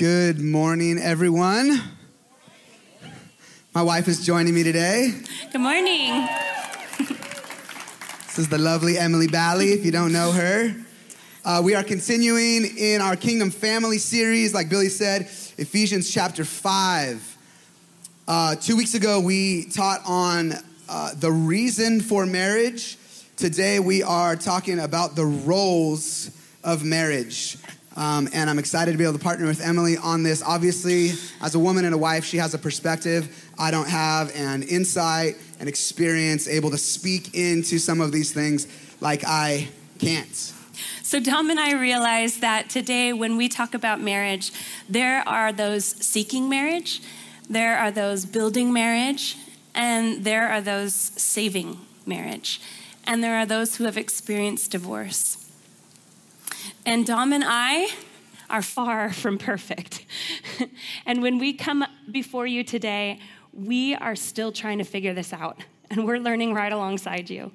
Good morning, everyone. My wife is joining me today. Good morning. This is the lovely Emily Balli, if you don't know her. Uh, we are continuing in our Kingdom Family series, like Billy said, Ephesians chapter 5. Uh, two weeks ago, we taught on uh, the reason for marriage. Today, we are talking about the roles of marriage. Um, and I'm excited to be able to partner with Emily on this. Obviously, as a woman and a wife, she has a perspective I don't have, and insight and experience, able to speak into some of these things like I can't. So, Dom and I realized that today, when we talk about marriage, there are those seeking marriage, there are those building marriage, and there are those saving marriage, and there are those who have experienced divorce. And Dom and I are far from perfect. and when we come before you today, we are still trying to figure this out, and we're learning right alongside you.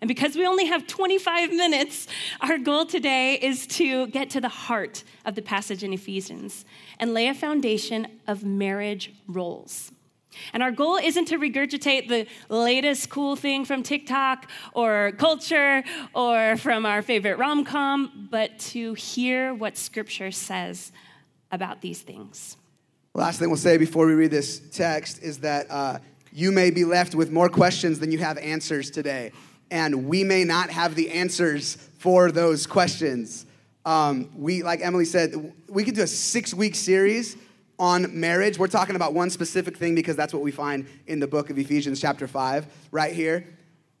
And because we only have 25 minutes, our goal today is to get to the heart of the passage in Ephesians and lay a foundation of marriage roles. And our goal isn't to regurgitate the latest cool thing from TikTok or culture or from our favorite rom com, but to hear what Scripture says about these things. Last thing we'll say before we read this text is that uh, you may be left with more questions than you have answers today. And we may not have the answers for those questions. Um, we, like Emily said, we could do a six week series on marriage. We're talking about one specific thing because that's what we find in the book of Ephesians, chapter 5, right here.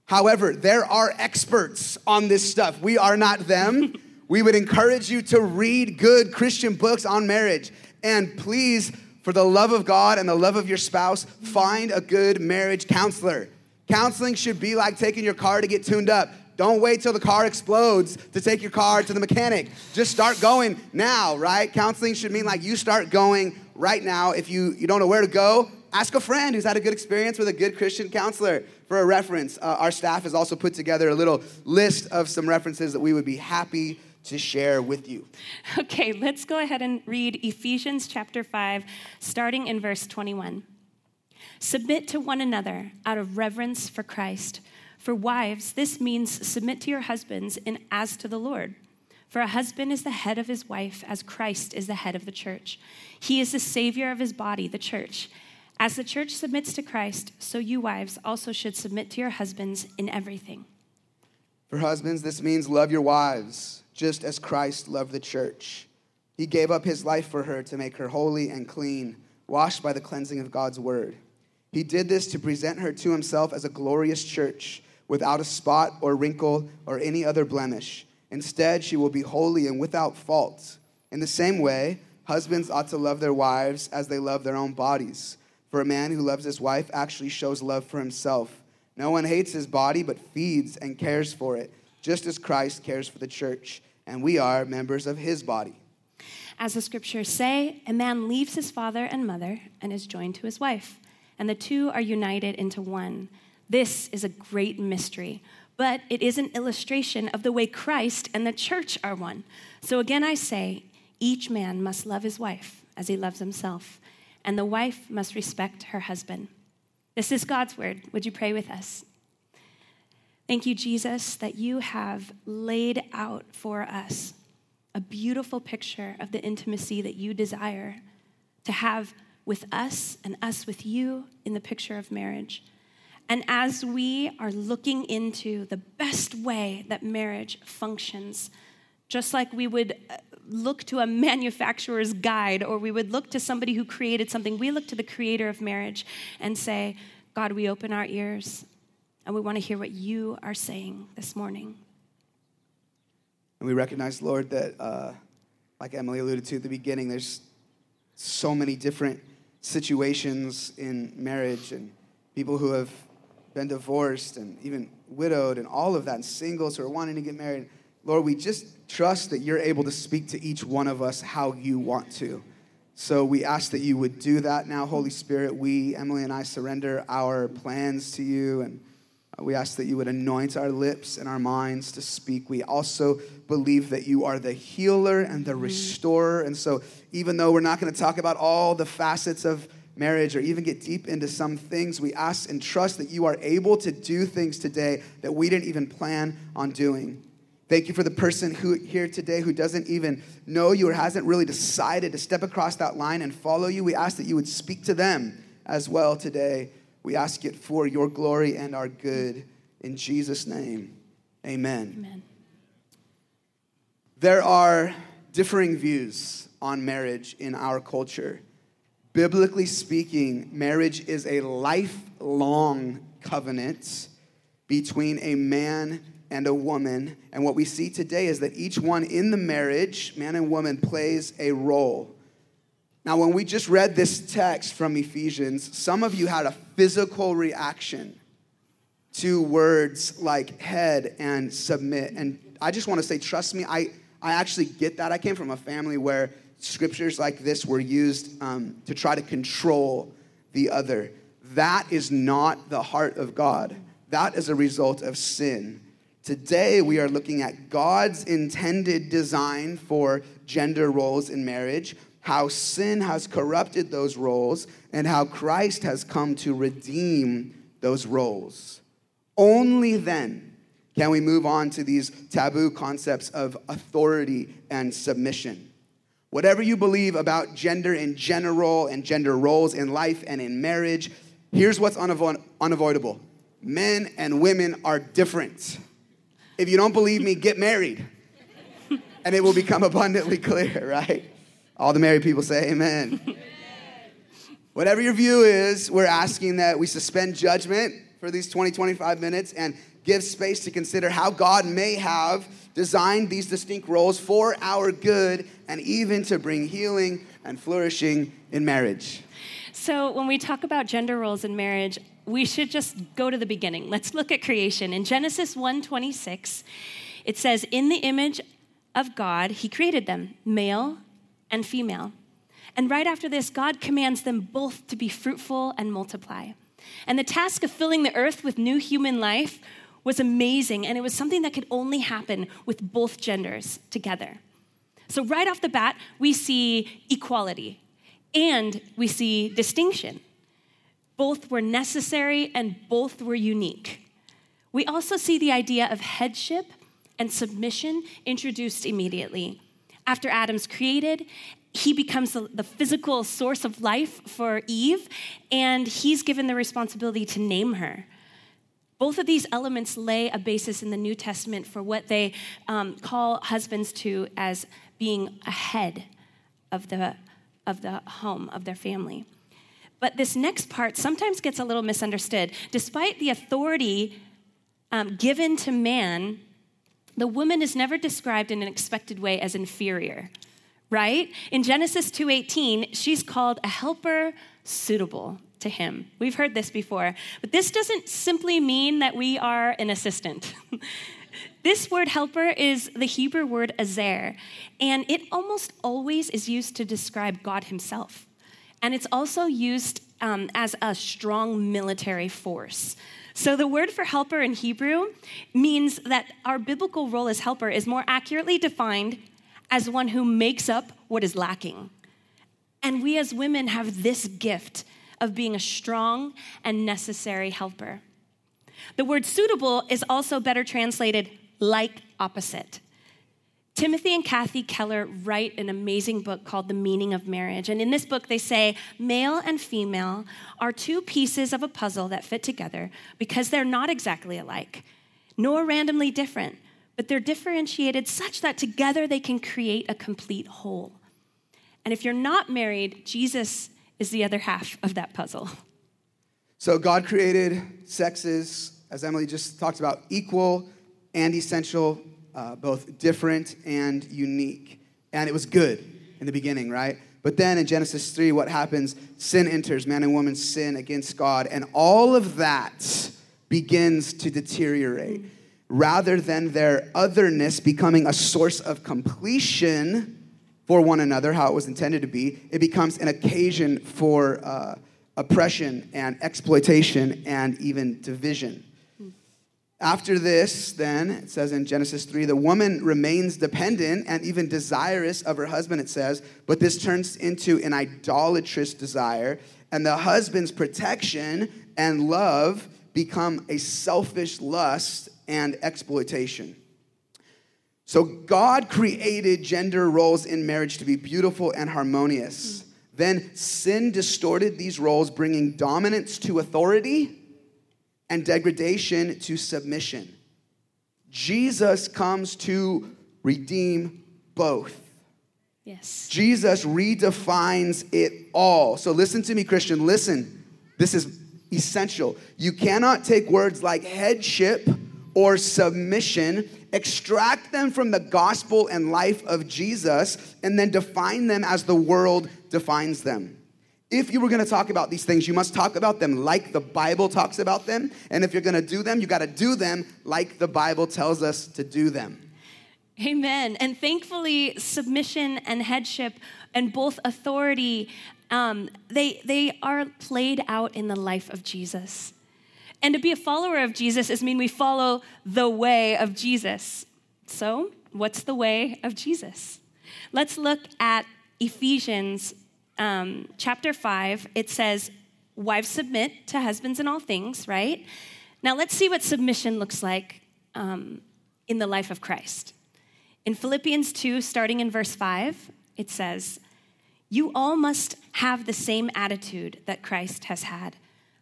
However, there are experts on this stuff. We are not them. we would encourage you to read good Christian books on marriage. And please, for the love of God and the love of your spouse, find a good marriage counselor. Counseling should be like taking your car to get tuned up. Don't wait till the car explodes to take your car to the mechanic. Just start going now, right? Counseling should mean like you start going right now. If you, you don't know where to go, ask a friend who's had a good experience with a good Christian counselor for a reference. Uh, our staff has also put together a little list of some references that we would be happy to share with you. Okay, let's go ahead and read Ephesians chapter 5, starting in verse 21. Submit to one another out of reverence for Christ. For wives, this means submit to your husbands in as to the Lord. For a husband is the head of his wife, as Christ is the head of the church. He is the Savior of his body, the church. As the church submits to Christ, so you wives also should submit to your husbands in everything. For husbands, this means love your wives, just as Christ loved the church. He gave up his life for her to make her holy and clean, washed by the cleansing of God's word. He did this to present her to himself as a glorious church without a spot or wrinkle or any other blemish. Instead, she will be holy and without fault. In the same way, husbands ought to love their wives as they love their own bodies. For a man who loves his wife actually shows love for himself. No one hates his body, but feeds and cares for it, just as Christ cares for the church, and we are members of his body. As the scriptures say, a man leaves his father and mother and is joined to his wife, and the two are united into one. This is a great mystery, but it is an illustration of the way Christ and the church are one. So again, I say, each man must love his wife as he loves himself, and the wife must respect her husband. This is God's word. Would you pray with us? Thank you, Jesus, that you have laid out for us a beautiful picture of the intimacy that you desire to have with us and us with you in the picture of marriage. And as we are looking into the best way that marriage functions, just like we would uh, look to a manufacturer's guide or we would look to somebody who created something, we look to the creator of marriage and say, God, we open our ears and we want to hear what you are saying this morning. And we recognize, Lord, that, uh, like Emily alluded to at the beginning, there's so many different situations in marriage and people who have been divorced and even widowed and all of that, and singles who are wanting to get married. Lord, we just trust that you're able to speak to each one of us how you want to. So we ask that you would do that now, Holy Spirit. We, Emily and I, surrender our plans to you and Uh, we ask that you would anoint our lips and our minds to speak. We also believe that you are the healer and the restorer. And so, even though we're not going to talk about all the facets of marriage or even get deep into some things, we ask and trust that you are able to do things today that we didn't even plan on doing. Thank you for the person who here today who doesn't even know you or hasn't really decided to step across that line and follow you. We ask that you would speak to them as well today. We ask it for your glory and our good. In Jesus' name, amen. Amen. There are differing views on marriage in our culture. Biblically speaking, marriage is a lifelong covenant between a man and a woman. And what we see today is that each one in the marriage, man and woman, plays a role. Now, when we just read this text from Ephesians, some of you had a physical reaction to words like head and submit. And I just want to say, trust me, I, I actually get that. I came from a family where scriptures like this were used um, to try to control the other. That is not the heart of God. That is a result of sin. Today, we are looking at God's intended design for gender roles in marriage, how sin has corrupted those roles, and how Christ has come to redeem those roles. Only then can we move on to these taboo concepts of authority and submission. Whatever you believe about gender in general and gender roles in life and in marriage, here's what's unavo- unavoidable men and women are different. If you don't believe me, get married, and it will become abundantly clear, right? All the married people say amen. Whatever your view is, we're asking that we suspend judgment for these 20, 25 minutes and give space to consider how God may have designed these distinct roles for our good and even to bring healing and flourishing in marriage. So, when we talk about gender roles in marriage, we should just go to the beginning. Let's look at creation. In Genesis 1:26, it says, "In the image of God, he created them, male and female." And right after this, God commands them both to be fruitful and multiply. And the task of filling the earth with new human life was amazing, and it was something that could only happen with both genders together. So, right off the bat, we see equality and we see distinction. Both were necessary and both were unique. We also see the idea of headship and submission introduced immediately. After Adam's created, he becomes the, physical source of life for Eve, and he's given the responsibility to name her. Both of these elements lay a basis in the New Testament for what they um, call husbands to as being a head of the, of the home, of their family. But this next part sometimes gets a little misunderstood. Despite the authority um, given to man, the woman is never described in an expected way as inferior right in genesis 2.18 she's called a helper suitable to him we've heard this before but this doesn't simply mean that we are an assistant This word helper is the Hebrew word ezer, and it almost always is used to describe God Himself. And it's also used um, as a strong military force. So the word for helper in Hebrew means that our biblical role as helper is more accurately defined as one who makes up what is lacking. And we as women have this gift of being a strong and necessary helper. The word suitable is also better translated like opposite. Timothy and Kathy Keller write an amazing book called The Meaning of Marriage. And in this book, they say male and female are two pieces of a puzzle that fit together because they're not exactly alike, nor randomly different, but they're differentiated such that together they can create a complete whole. And if you're not married, Jesus is the other half of that puzzle. So, God created sexes, as Emily just talked about, equal and essential, uh, both different and unique. And it was good in the beginning, right? But then in Genesis 3, what happens? Sin enters, man and woman sin against God, and all of that begins to deteriorate. Rather than their otherness becoming a source of completion for one another, how it was intended to be, it becomes an occasion for uh, oppression and exploitation and even division. After this, then, it says in Genesis 3, the woman remains dependent and even desirous of her husband, it says, but this turns into an idolatrous desire, and the husband's protection and love become a selfish lust and exploitation. So, God created gender roles in marriage to be beautiful and harmonious. Then sin distorted these roles, bringing dominance to authority and degradation to submission. Jesus comes to redeem both. Yes. Jesus redefines it all. So listen to me, Christian. Listen. This is essential. You cannot take words like headship or submission, extract them from the gospel and life of Jesus, and then define them as the world defines them. If you were to talk about these things, you must talk about them like the Bible talks about them. And if you're to do them, you got to do them like the Bible tells us to do them. Amen. And thankfully, submission and headship and both authority, um, they, they are played out in the life of Jesus. And to be a follower of Jesus is mean we follow the way of Jesus. So, what's the way of Jesus? Let's look at Ephesians um, chapter 5, it says, Wives submit to husbands in all things, right? Now let's see what submission looks like um, in the life of Christ. In Philippians 2, starting in verse 5, it says, You all must have the same attitude that Christ has had.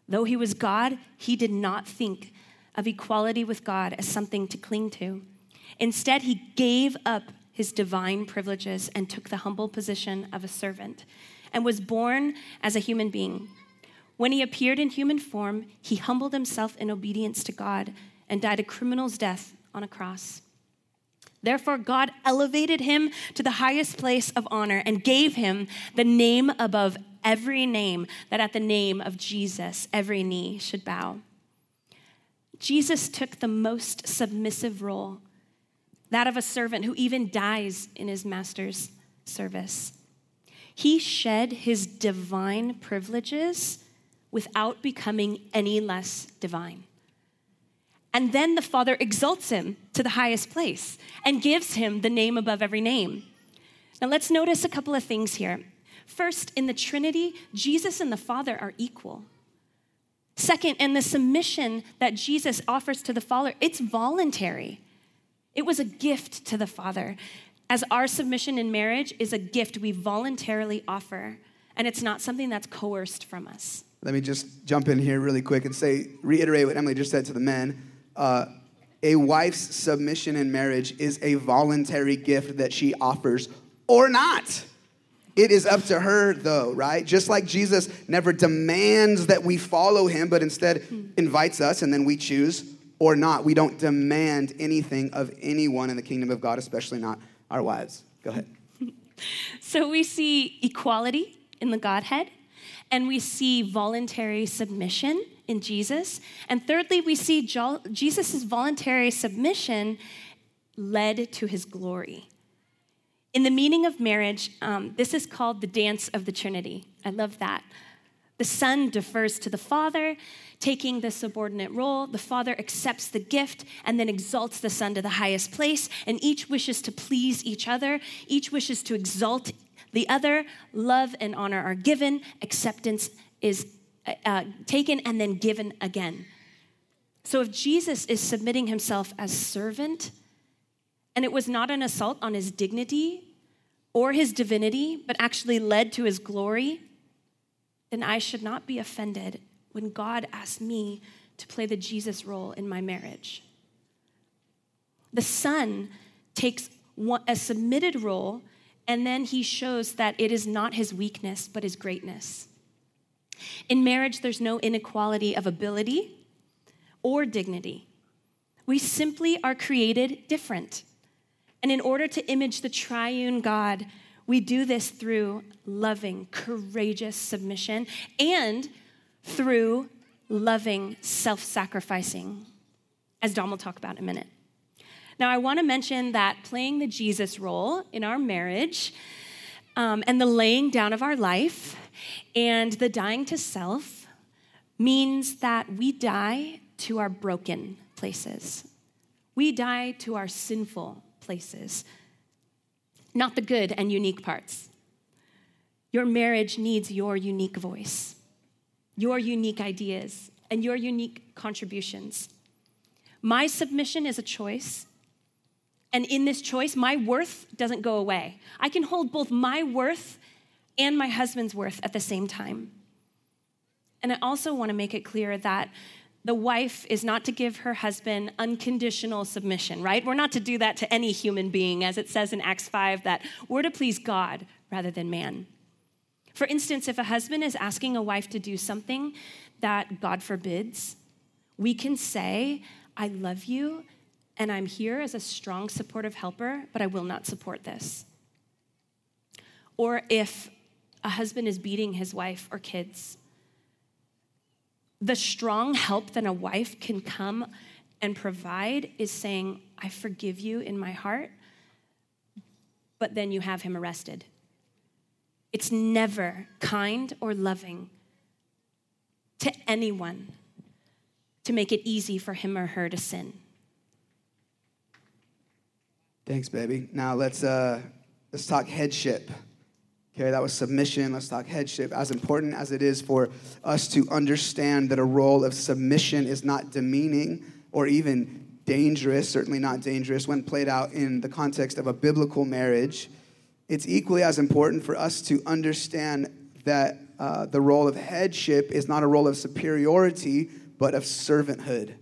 Though he was God, he did not think of equality with God as something to cling to. Instead, he gave up his divine privileges and took the humble position of a servant and was born as a human being. When he appeared in human form, he humbled himself in obedience to God and died a criminal's death on a cross. Therefore, God elevated him to the highest place of honor and gave him the name above every name, that at the name of Jesus, every knee should bow. Jesus took the most submissive role, that of a servant who even dies in his master's service. He shed his divine privileges without becoming any less divine. And then the Father exalts him to the highest place and gives him the name above every name. Now let's notice a couple of things here. First, in the Trinity, Jesus and the Father are equal. Second, in the submission that Jesus offers to the Father, it's voluntary. It was a gift to the Father as our submission in marriage is a gift we voluntarily offer, and it's not something that's coerced from us. Let me just jump in here really quick and say, reiterate what Emily just said to the men. Uh, a wife's submission in marriage is a voluntary gift that she offers or not. It is up to her, though, right? Just like Jesus never demands that we follow him, but instead invites us and then we choose or not. We don't demand anything of anyone in the kingdom of God, especially not our wives. Go ahead. so we see equality in the Godhead, and we see voluntary submission in Jesus. And thirdly, we see Jesus' voluntary submission led to his glory. In the meaning of marriage, um, this is called the dance of the Trinity. I love that. The Son defers to the Father, taking the subordinate role. The Father accepts the gift and then exalts the Son to the highest place, and each wishes to please each other. Each wishes to exalt the other. Love and honor are given, acceptance is uh, taken and then given again. So if Jesus is submitting himself as servant, and it was not an assault on his dignity or his divinity, but actually led to his glory, then I should not be offended when God asks me to play the Jesus role in my marriage. The son takes a submitted role and then he shows that it is not his weakness, but his greatness. In marriage, there's no inequality of ability or dignity. We simply are created different. And in order to image the triune God, we do this through loving, courageous submission and through loving, self sacrificing, as Dom will talk about in a minute. Now, I want to mention that playing the Jesus role in our marriage um, and the laying down of our life and the dying to self means that we die to our broken places. We die to our sinful places, not the good and unique parts. Your marriage needs your unique voice, your unique ideas, and your unique contributions. My submission is a choice. And in this choice, my worth doesn't go away. I can hold both my worth and my husband's worth at the same time. And I also want to make it clear that the wife is not to give her husband unconditional submission, right? We're not to do that to any human being, as it says in Acts 5, that we're to please God rather than man. For instance, if a husband is asking a wife to do something that God forbids, we can say, I love you and I'm here as a strong, supportive helper, but I will not support this. Or if a husband is beating his wife or kids, the strong help that a wife can come and provide is saying, I forgive you in my heart, but then you have him arrested. It's never kind or loving to anyone to make it easy for him or her to sin. Thanks, baby. Now let's uh, let's talk headship. Okay, that was submission. Let's talk headship. As important as it is for us to understand that a role of submission is not demeaning or even dangerous, certainly not dangerous when played out in the context of a biblical marriage, it's equally as important for us to understand that uh, the role of headship is not a role of superiority, but of servanthood.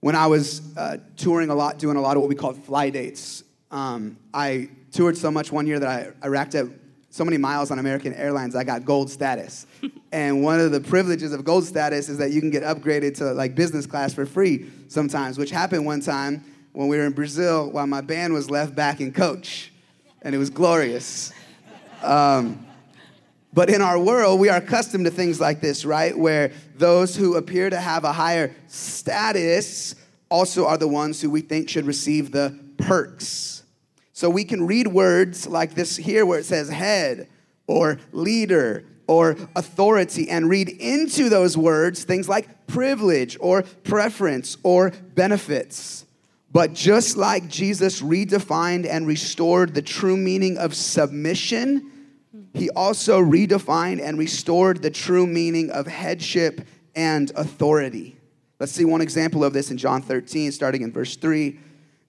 When I was uh, touring a lot, doing a lot of what we called fly dates, um, I toured so much one year that I, I racked up so many miles on American Airlines, I got gold status. and one of the privileges of gold status is that you can get upgraded to like business class for free sometimes, which happened one time when we were in Brazil while my band was left back in coach. And it was glorious. Um, but in our world, we are accustomed to things like this, right? Where those who appear to have a higher status also are the ones who we think should receive the perks so we can read words like this here where it says head or leader or authority and read into those words things like privilege or preference or benefits. But just like Jesus redefined and restored the true meaning of submission, he also redefined and restored the true meaning of headship and authority. Let's see one example of this in John 13, starting in verse 3.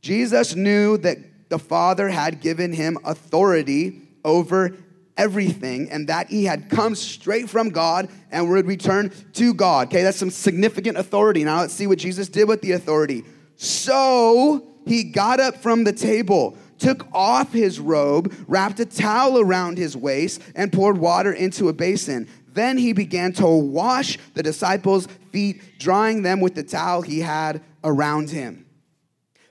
Jesus knew that the Father had given him authority over everything and that he had come straight from God and would return to God. Okay, that's some significant authority. Now let's see what Jesus did with the authority. So he got up from the table, took off his robe, wrapped a towel around his waist, and poured water into a basin. Then he began to wash the disciples' feet, drying them with the towel he had around him.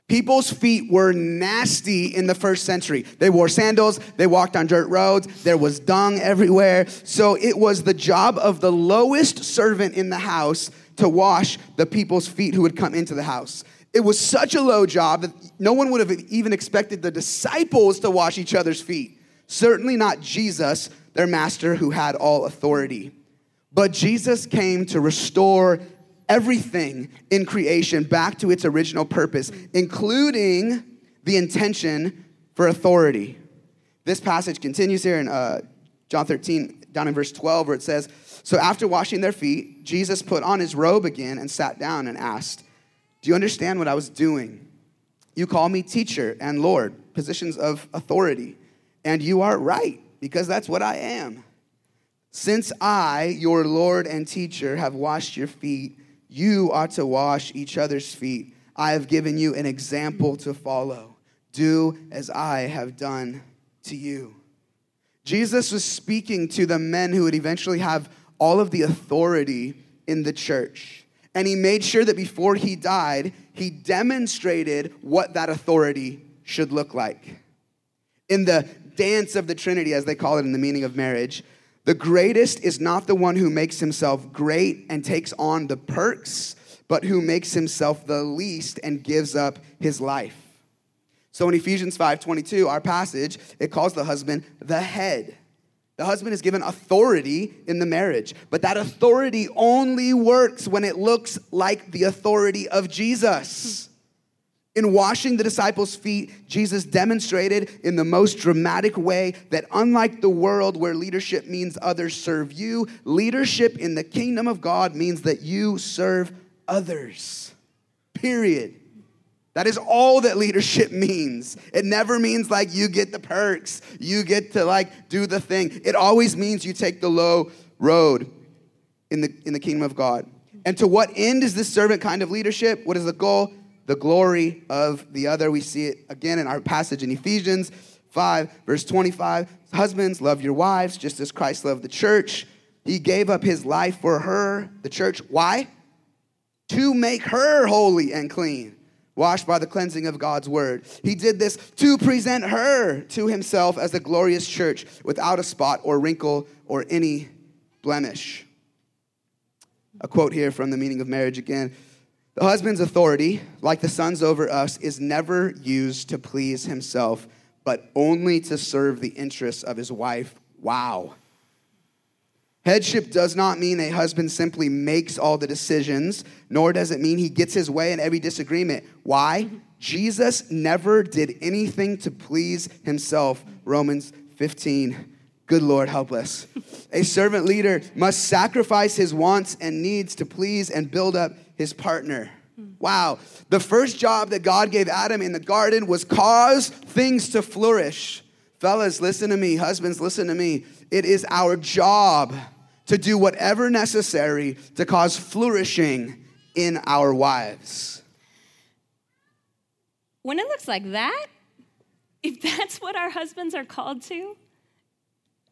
People's feet were nasty in the first century. They wore sandals, they walked on dirt roads, there was dung everywhere. So it was the job of the lowest servant in the house to wash the people's feet who would come into the house. It was such a low job that no one would have even expected the disciples to wash each other's feet. Certainly not Jesus, their master who had all authority. But Jesus came to restore everything in creation back to its original purpose, including the intention for authority. This passage continues here in uh, John 13, down in verse 12, where it says, So after washing their feet, Jesus put on his robe again and sat down and asked, Do you understand what I was doing? You call me teacher and Lord, positions of authority, and you are right, because that's what I am. Since I, your Lord and teacher, have washed your feet, you ought to wash each other's feet. I have given you an example to follow. Do as I have done to you. Jesus was speaking to the men who would eventually have all of the authority in the church. And he made sure that before he died, he demonstrated what that authority should look like. In the dance of the Trinity, as they call it in the meaning of marriage, the greatest is not the one who makes himself great and takes on the perks, but who makes himself the least and gives up his life. So in Ephesians 5:22, our passage, it calls the husband the head. The husband is given authority in the marriage, but that authority only works when it looks like the authority of Jesus. In washing the disciples' feet, Jesus demonstrated in the most dramatic way that unlike the world where leadership means others serve you, leadership in the kingdom of God means that you serve others. Period. That is all that leadership means. It never means like you get the perks, you get to like do the thing. It always means you take the low road in the, in the kingdom of God. And to what end is this servant kind of leadership? What is the goal? The glory of the other. We see it again in our passage in Ephesians 5, verse 25. Husbands, love your wives just as Christ loved the church. He gave up his life for her, the church. Why? To make her holy and clean washed by the cleansing of God's word. He did this to present her to himself as a glorious church without a spot or wrinkle or any blemish. A quote here from the meaning of marriage again. The husband's authority, like the son's over us, is never used to please himself, but only to serve the interests of his wife. Wow. Headship does not mean a husband simply makes all the decisions, nor does it mean he gets his way in every disagreement. Why? Jesus never did anything to please himself. Romans 15. Good Lord, help us. A servant leader must sacrifice his wants and needs to please and build up his partner. Wow. The first job that God gave Adam in the garden was cause things to flourish. Fellas, listen to me. Husbands, listen to me. It is our job to do whatever necessary to cause flourishing in our wives. When it looks like that, if that's what our husbands are called to,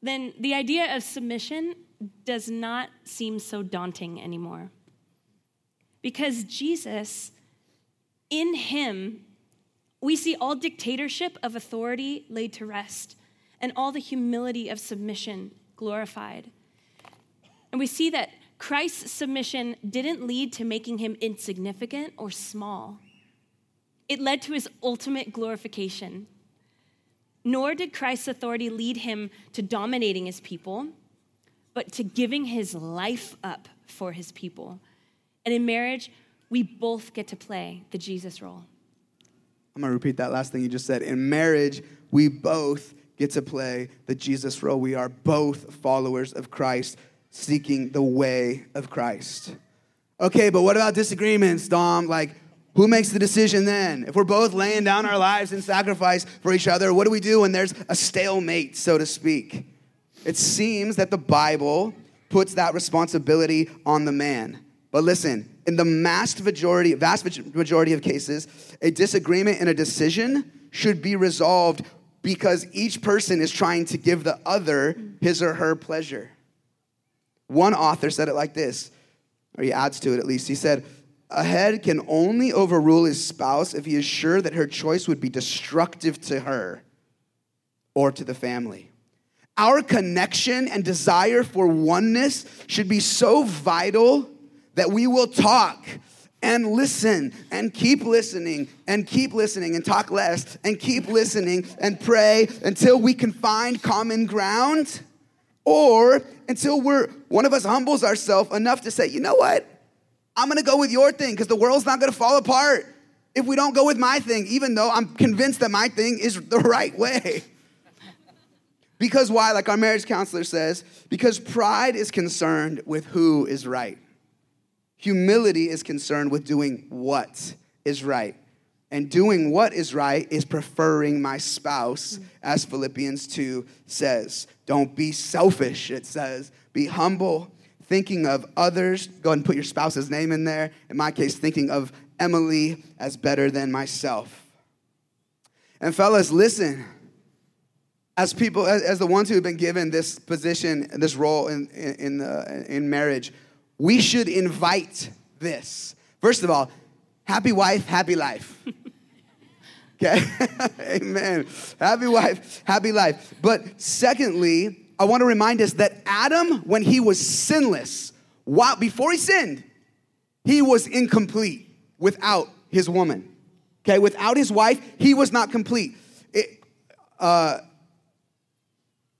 then the idea of submission does not seem so daunting anymore. Because Jesus, in him, we see all dictatorship of authority laid to rest and all the humility of submission glorified. And we see that Christ's submission didn't lead to making him insignificant or small, it led to his ultimate glorification. Nor did Christ's authority lead him to dominating his people, but to giving his life up for his people. And in marriage, we both get to play the Jesus role. I'm gonna repeat that last thing you just said. In marriage, we both get to play the Jesus role. We are both followers of Christ seeking the way of Christ. Okay, but what about disagreements, Dom? Like, who makes the decision then? If we're both laying down our lives in sacrifice for each other, what do we do when there's a stalemate, so to speak? It seems that the Bible puts that responsibility on the man. But listen, in the vast majority, vast majority of cases, a disagreement and a decision should be resolved because each person is trying to give the other his or her pleasure. One author said it like this, or he adds to it at least. He said, A head can only overrule his spouse if he is sure that her choice would be destructive to her or to the family. Our connection and desire for oneness should be so vital that we will talk and listen and keep listening and keep listening and talk less and keep listening and pray until we can find common ground or until we're one of us humbles ourselves enough to say, you know what? I'm gonna go with your thing because the world's not gonna fall apart if we don't go with my thing, even though I'm convinced that my thing is the right way. because why? Like our marriage counselor says, because pride is concerned with who is right. Humility is concerned with doing what is right. And doing what is right is preferring my spouse, as Philippians 2 says. Don't be selfish, it says. Be humble, thinking of others. Go ahead and put your spouse's name in there. In my case, thinking of Emily as better than myself. And fellas, listen. As people, as, the ones who have been given this position, this role in, in, in, the, in marriage, we should invite this. First of all, happy wife, happy life. Okay? Amen. Happy wife, happy life. But secondly, I want to remind us that Adam, when he was sinless, while, before he sinned, he was incomplete without his woman. Okay? Without his wife, he was not complete. It, uh,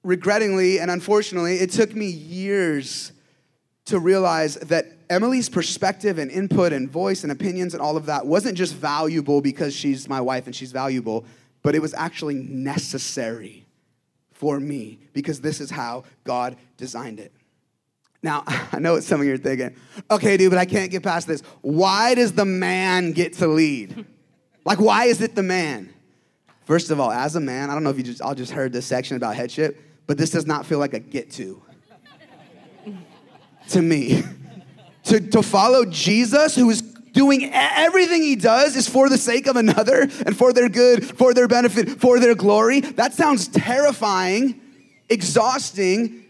regrettingly and unfortunately, it took me years to realize that Emily's perspective and input and voice and opinions and all of that wasn't just valuable because she's my wife and she's valuable, but it was actually necessary for me because this is how God designed it. Now, I know what some of you are thinking. Okay, dude, but I can't get past this. Why does the man get to lead? Like, why is it the man? First of all, as a man, I don't know if you just all just heard this section about headship, but this does not feel like a get to. To me. to, to follow Jesus, who is doing everything he does is for the sake of another and for their good, for their benefit, for their glory. That sounds terrifying, exhausting,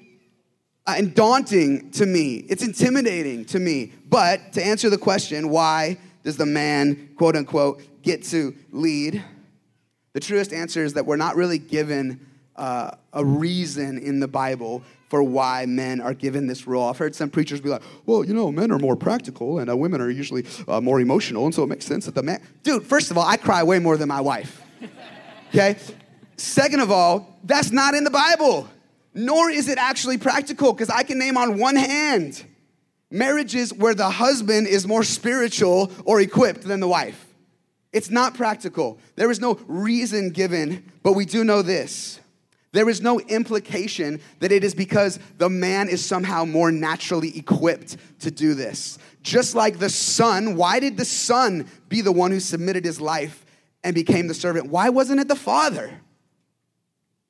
uh, and daunting to me. It's intimidating to me. But to answer the question, why does the man, quote unquote, get to lead? The truest answer is that we're not really given uh, a reason in the Bible for why men are given this role. I've heard some preachers be like, well, you know, men are more practical and uh, women are usually uh, more emotional, and so it makes sense that the man. Dude, first of all, I cry way more than my wife. Okay? Second of all, that's not in the Bible, nor is it actually practical, because I can name on one hand marriages where the husband is more spiritual or equipped than the wife. It's not practical. There is no reason given, but we do know this there is no implication that it is because the man is somehow more naturally equipped to do this. Just like the son, why did the son be the one who submitted his life and became the servant? Why wasn't it the father?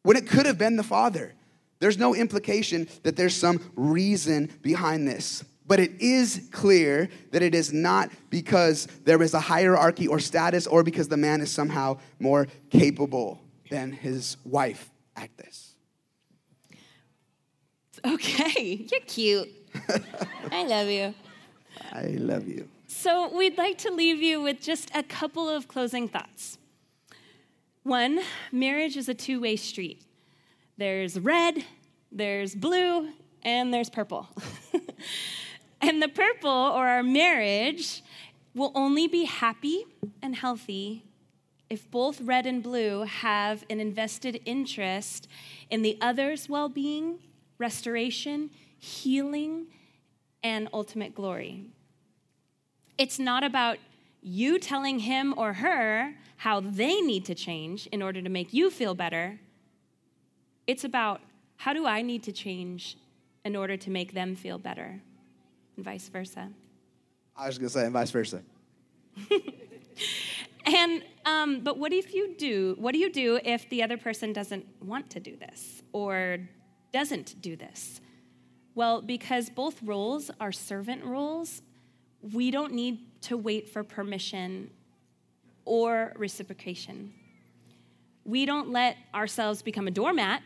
When it could have been the father. There's no implication that there's some reason behind this. But it is clear that it is not because there is a hierarchy or status or because the man is somehow more capable than his wife act this. Okay, you're cute. I love you. I love you. So, we'd like to leave you with just a couple of closing thoughts. One, marriage is a two way street. There's red, there's blue, and there's purple. and the purple, or our marriage, will only be happy and healthy if both red and blue have an invested interest in the other's well being, restoration, healing, and ultimate glory. It's not about you telling him or her how they need to change in order to make you feel better. It's about how do I need to change in order to make them feel better, and vice versa. I was going to say, and vice versa. And um, but what if you do? What do you do if the other person doesn't want to do this or doesn't do this? Well, because both roles are servant roles, we don't need to wait for permission or reciprocation. We don't let ourselves become a doormat,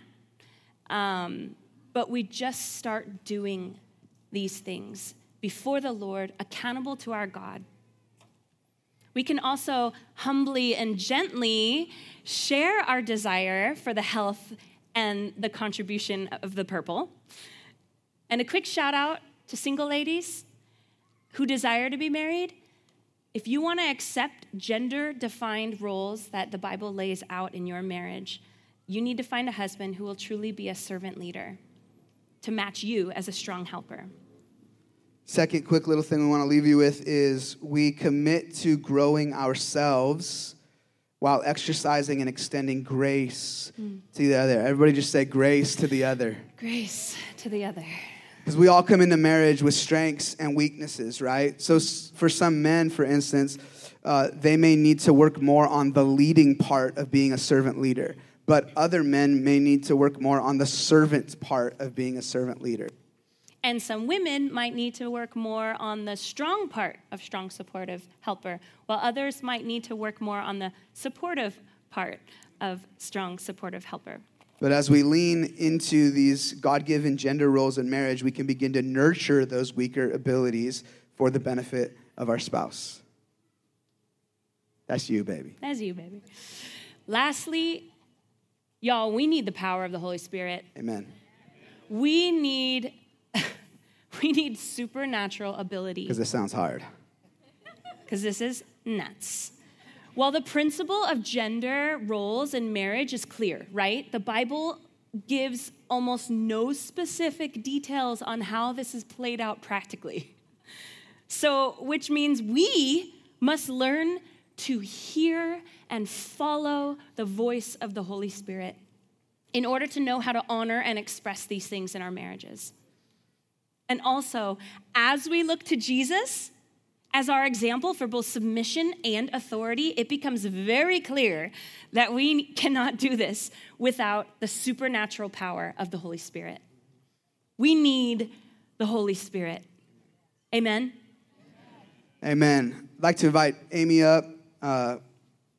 um, but we just start doing these things before the Lord, accountable to our God we can also humbly and gently share our desire for the health and the contribution of the purple. And a quick shout out to single ladies who desire to be married. If you want to accept gender defined roles that the Bible lays out in your marriage, you need to find a husband who will truly be a servant leader to match you as a strong helper. Second, quick little thing we want to leave you with is we commit to growing ourselves while exercising and extending grace mm. to the other. Everybody just say grace to the other. Grace to the other. Because we all come into marriage with strengths and weaknesses, right? So, for some men, for instance, uh, they may need to work more on the leading part of being a servant leader, but other men may need to work more on the servant part of being a servant leader. And some women might need to work more on the strong part of strong supportive helper, while others might need to work more on the supportive part of strong supportive helper. But as we lean into these God given gender roles in marriage, we can begin to nurture those weaker abilities for the benefit of our spouse. That's you, baby. That's you, baby. Lastly, y'all, we need the power of the Holy Spirit. Amen. We need we need supernatural ability. Because this sounds hard. Because this is nuts. While the principle of gender roles in marriage is clear, right? The Bible gives almost no specific details on how this is played out practically. So, which means we must learn to hear and follow the voice of the Holy Spirit in order to know how to honor and express these things in our marriages. And also, as we look to Jesus as our example for both submission and authority, it becomes very clear that we cannot do this without the supernatural power of the Holy Spirit. We need the Holy Spirit. Amen. Amen. I'd like to invite Amy up. Uh,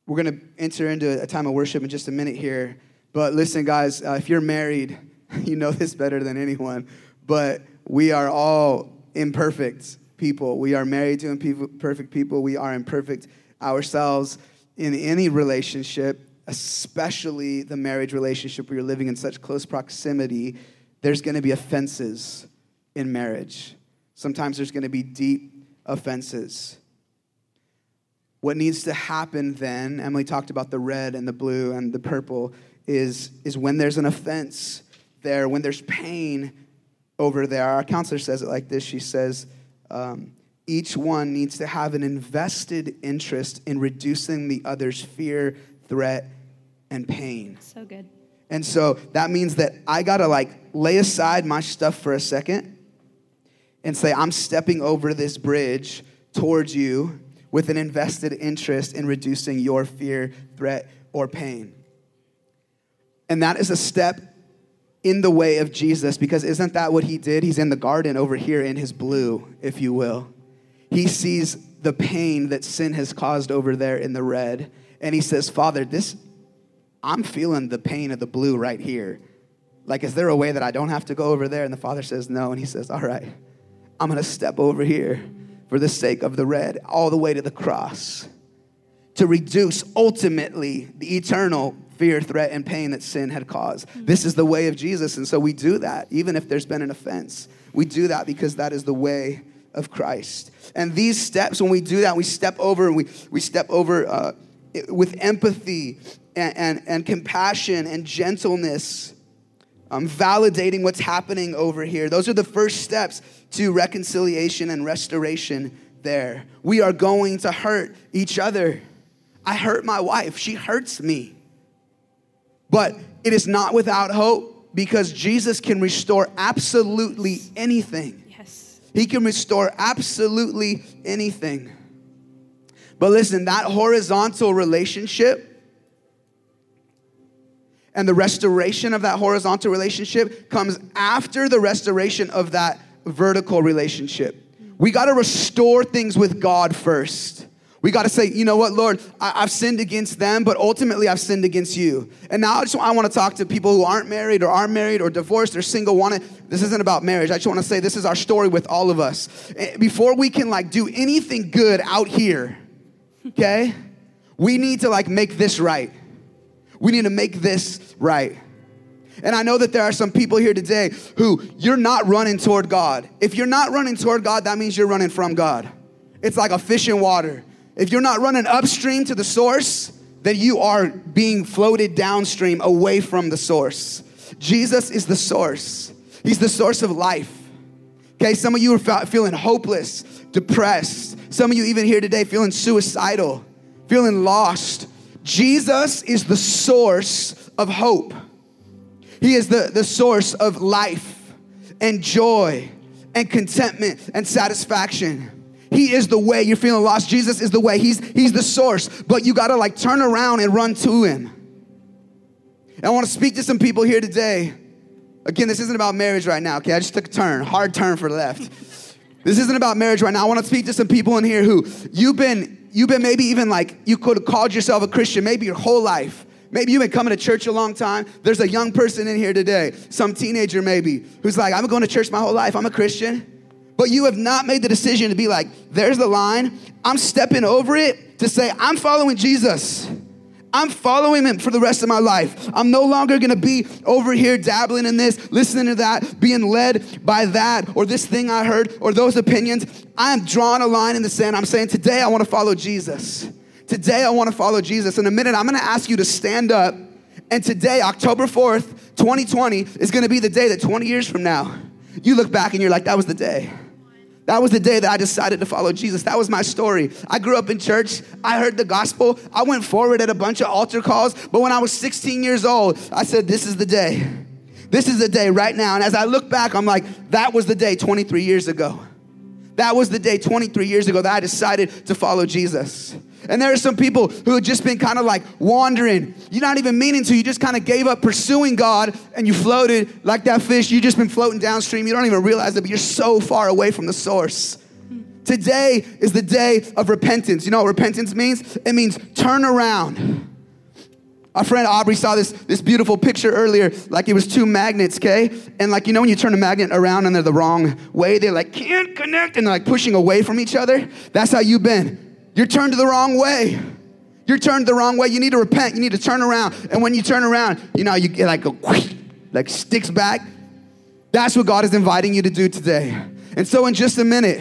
we're going to enter into a time of worship in just a minute here. But listen, guys, uh, if you're married, you know this better than anyone. But we are all imperfect people. We are married to imperfect people. We are imperfect ourselves in any relationship, especially the marriage relationship where you're living in such close proximity. There's going to be offenses in marriage. Sometimes there's going to be deep offenses. What needs to happen then, Emily talked about the red and the blue and the purple, is, is when there's an offense there, when there's pain over there. Our counselor says it like this She says, um, each one needs to have an invested interest in reducing the other's fear, threat, and pain. So good. And so that means that I gotta like lay aside my stuff for a second and say, I'm stepping over this bridge towards you with an invested interest in reducing your fear, threat, or pain. And that is a step in the way of Jesus because isn't that what he did? He's in the garden over here in his blue, if you will. He sees the pain that sin has caused over there in the red. And he says, Father, this, I'm feeling the pain of the blue right here. Like, is there a way that I don't have to go over there? And the father says, No. And he says, All right, I'm going to step over here for the sake of the red, all the way to the cross, to reduce ultimately the eternal fear, threat, and pain that sin had caused. Mm-hmm. This is the way of Jesus. And so we do that, even if there's been an offense. We do that because that is the way of Christ. And these steps, when we do that, we step over and we, we step over uh, with empathy and, and, and compassion and gentleness um, validating what's happening over here. Those are the first steps to reconciliation and restoration there. We are going to hurt each other. I hurt my wife, she hurts me. But it is not without hope because Jesus can restore absolutely anything. Yes. He can restore absolutely anything. But listen, that horizontal relationship and the restoration of that horizontal relationship comes after the restoration of that vertical relationship. We got to restore things with God first. We got to say, you know what, Lord, I- have sinned against them, but ultimately I've sinned against you. And now I just I want to talk to people who aren't married or are married or divorced or single. Want This isn't about marriage. I just want to say this is our story with all of us. Eh, before we can like do anything good out here, okay, we need to like make this right. We need to make this right. And I know that there are some people here today who you're not running toward God. If you're not running toward God, that means you're running from God. It's like a fish in water. If you're not running upstream to the source, then you are being floated downstream away from the source. Jesus is the source, He's the source of life. Okay, some of you are feeling hopeless, depressed. Some of you, even here today, feeling suicidal, feeling lost. Jesus is the source of hope. He is the, the source of life and joy and contentment and satisfaction. He is the way. You're feeling lost. Jesus is the way. He's, he's the source. But you got to like turn around and run to him. And I want to speak to some people here today. Again, this isn't about marriage right now, okay? I just took a turn, hard turn for left. This isn't about marriage right now. I want to speak to some people in here who you've been, you've been maybe even like, you could have called yourself a Christian maybe your whole life. Maybe you've been coming to church a long time. There's a young person in here today, some teenager maybe, who's like, I've been going to church my whole life. I'm a Christian. But you have not made the decision to be like, there's the line. I'm stepping over it to say, I'm following Jesus. I'm following him for the rest of my life. I'm no longer gonna be over here dabbling in this, listening to that, being led by that, or this thing I heard, or those opinions. I am drawing a line in the sand. I'm saying, today I wanna follow Jesus. Today I wanna follow Jesus. In a minute, I'm gonna ask you to stand up And today, October 4th, 2020, is gonna be the day that 20 years from now, you look back and you're like, that was the day. That was the day that I decided to follow Jesus. That was my story. I grew up in church. I heard the gospel. I went forward at a bunch of altar calls. But when I was 16 years old, I said, This is the day. This is the day right now. And as I look back, I'm like, That was the day 23 years ago. That was the day 23 years ago that I decided to follow Jesus. And there are some people who have just been kind of like wandering. You're not even meaning to. You just kind of gave up pursuing God and you floated like that fish. You've just been floating downstream. You don't even realize it, but you're so far away from the source. Today is the day of repentance. You know what repentance means? It means turn around. Our friend Aubrey saw this, this beautiful picture earlier, like it was two magnets, okay? And like, you know, when you turn a magnet around and they're the wrong way, they're like, can't connect, and they're like pushing away from each other. That's how you've been. You're turned the wrong way. You're turned the wrong way. You need to repent. You need to turn around. And when you turn around, you know, you get like a like sticks back. That's what God is inviting you to do today. And so in just a minute,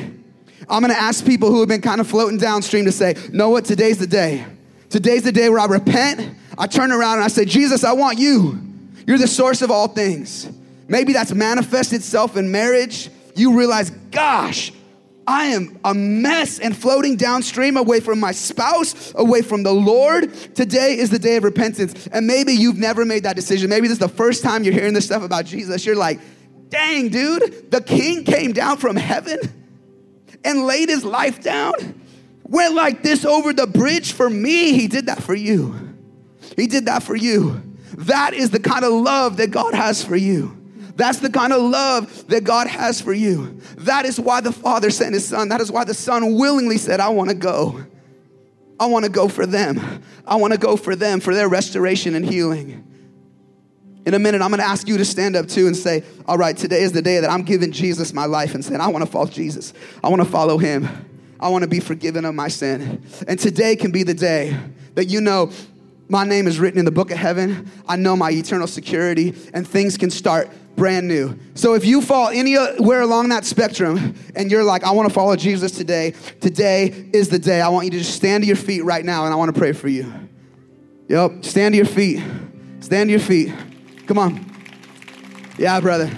I'm gonna ask people who have been kind of floating downstream to say, know what, today's the day. Today's the day where I repent, I turn around and I say, Jesus, I want you. You're the source of all things. Maybe that's manifest itself in marriage. You realize, gosh, I am a mess and floating downstream away from my spouse, away from the Lord. Today is the day of repentance. And maybe you've never made that decision. Maybe this is the first time you're hearing this stuff about Jesus. You're like, dang, dude, the king came down from heaven and laid his life down, went like this over the bridge for me. He did that for you. He did that for you. That is the kind of love that God has for you. That's the kind of love that God has for you. That is why the Father sent His Son. That is why the Son willingly said, I want to go. I want to go for them. I want to go for them, for their restoration and healing. In a minute, I'm going to ask you to stand up too and say, All right, today is the day that I'm giving Jesus my life and saying, I want to follow Jesus. I want to follow Him. I want to be forgiven of my sin. And today can be the day that you know my name is written in the book of heaven. I know my eternal security, and things can start brand new. So if you fall anywhere along that spectrum and you're like, I want to follow Jesus today, today is the day. I want you to just stand to your feet right now and I want to pray for you. Yep, stand to your feet. Stand to your feet. Come on. Yeah, brother.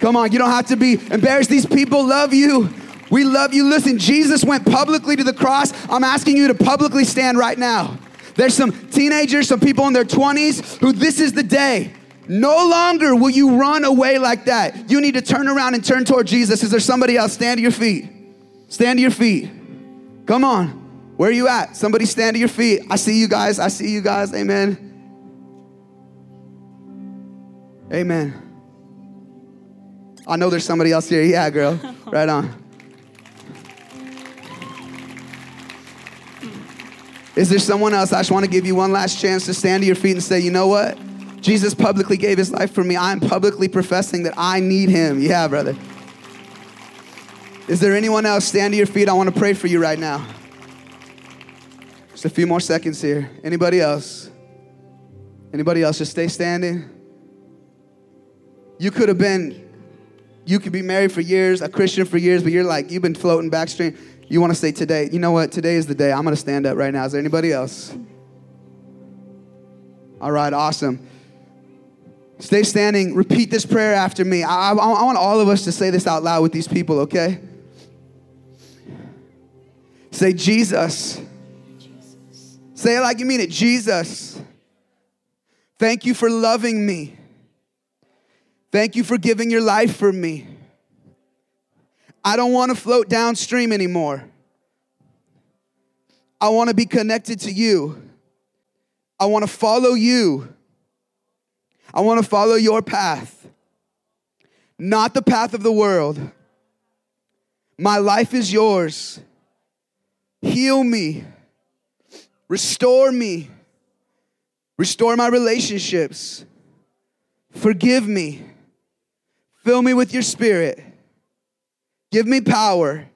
Come on, you don't have to be embarrassed. These people love you. We love you. Listen, Jesus went publicly to the cross. I'm asking you to publicly stand right now. There's some teenagers, some people in their 20s who this is the day no longer will you run away like that. You need to turn around and turn toward Jesus. Is there somebody else? Stand to your feet. Stand to your feet. Come on. Where are you at? Somebody stand to your feet. I see you guys. I see you guys. Amen. Amen. I know there's somebody else here. Yeah, girl. Right on. Is there someone else? I just want to give you one last chance to stand to your feet and say, you know what? Jesus publicly gave his life for me. I'm publicly professing that I need him. Yeah, brother. Is there anyone else? Stand to your feet. I want to pray for you right now. Just a few more seconds here. Anybody else? Anybody else? Just stay standing. You could have been, you could be married for years, a Christian for years, but you're like, you've been floating backstream. You want to say today, you know what? Today is the day. I'm going to stand up right now. Is there anybody else? All right, awesome. Stay standing. Repeat this prayer after me. I, I, I, want all of us to say this out loud with these people, okay? Say, Jesus. Jesus. Say it like you mean it. Jesus. Thank you for loving me. Thank you for giving your life for me. I don't want to float downstream anymore. I want to be connected to you. I want to follow you. I want to follow your path, not the path of the world. My life is yours. Heal me, restore me, restore my relationships, forgive me, fill me with your spirit, give me power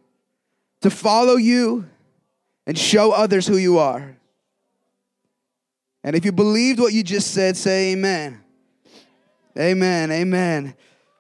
to follow you and show others who you are. And if you believed what you just said, say amen. Amen. Amen.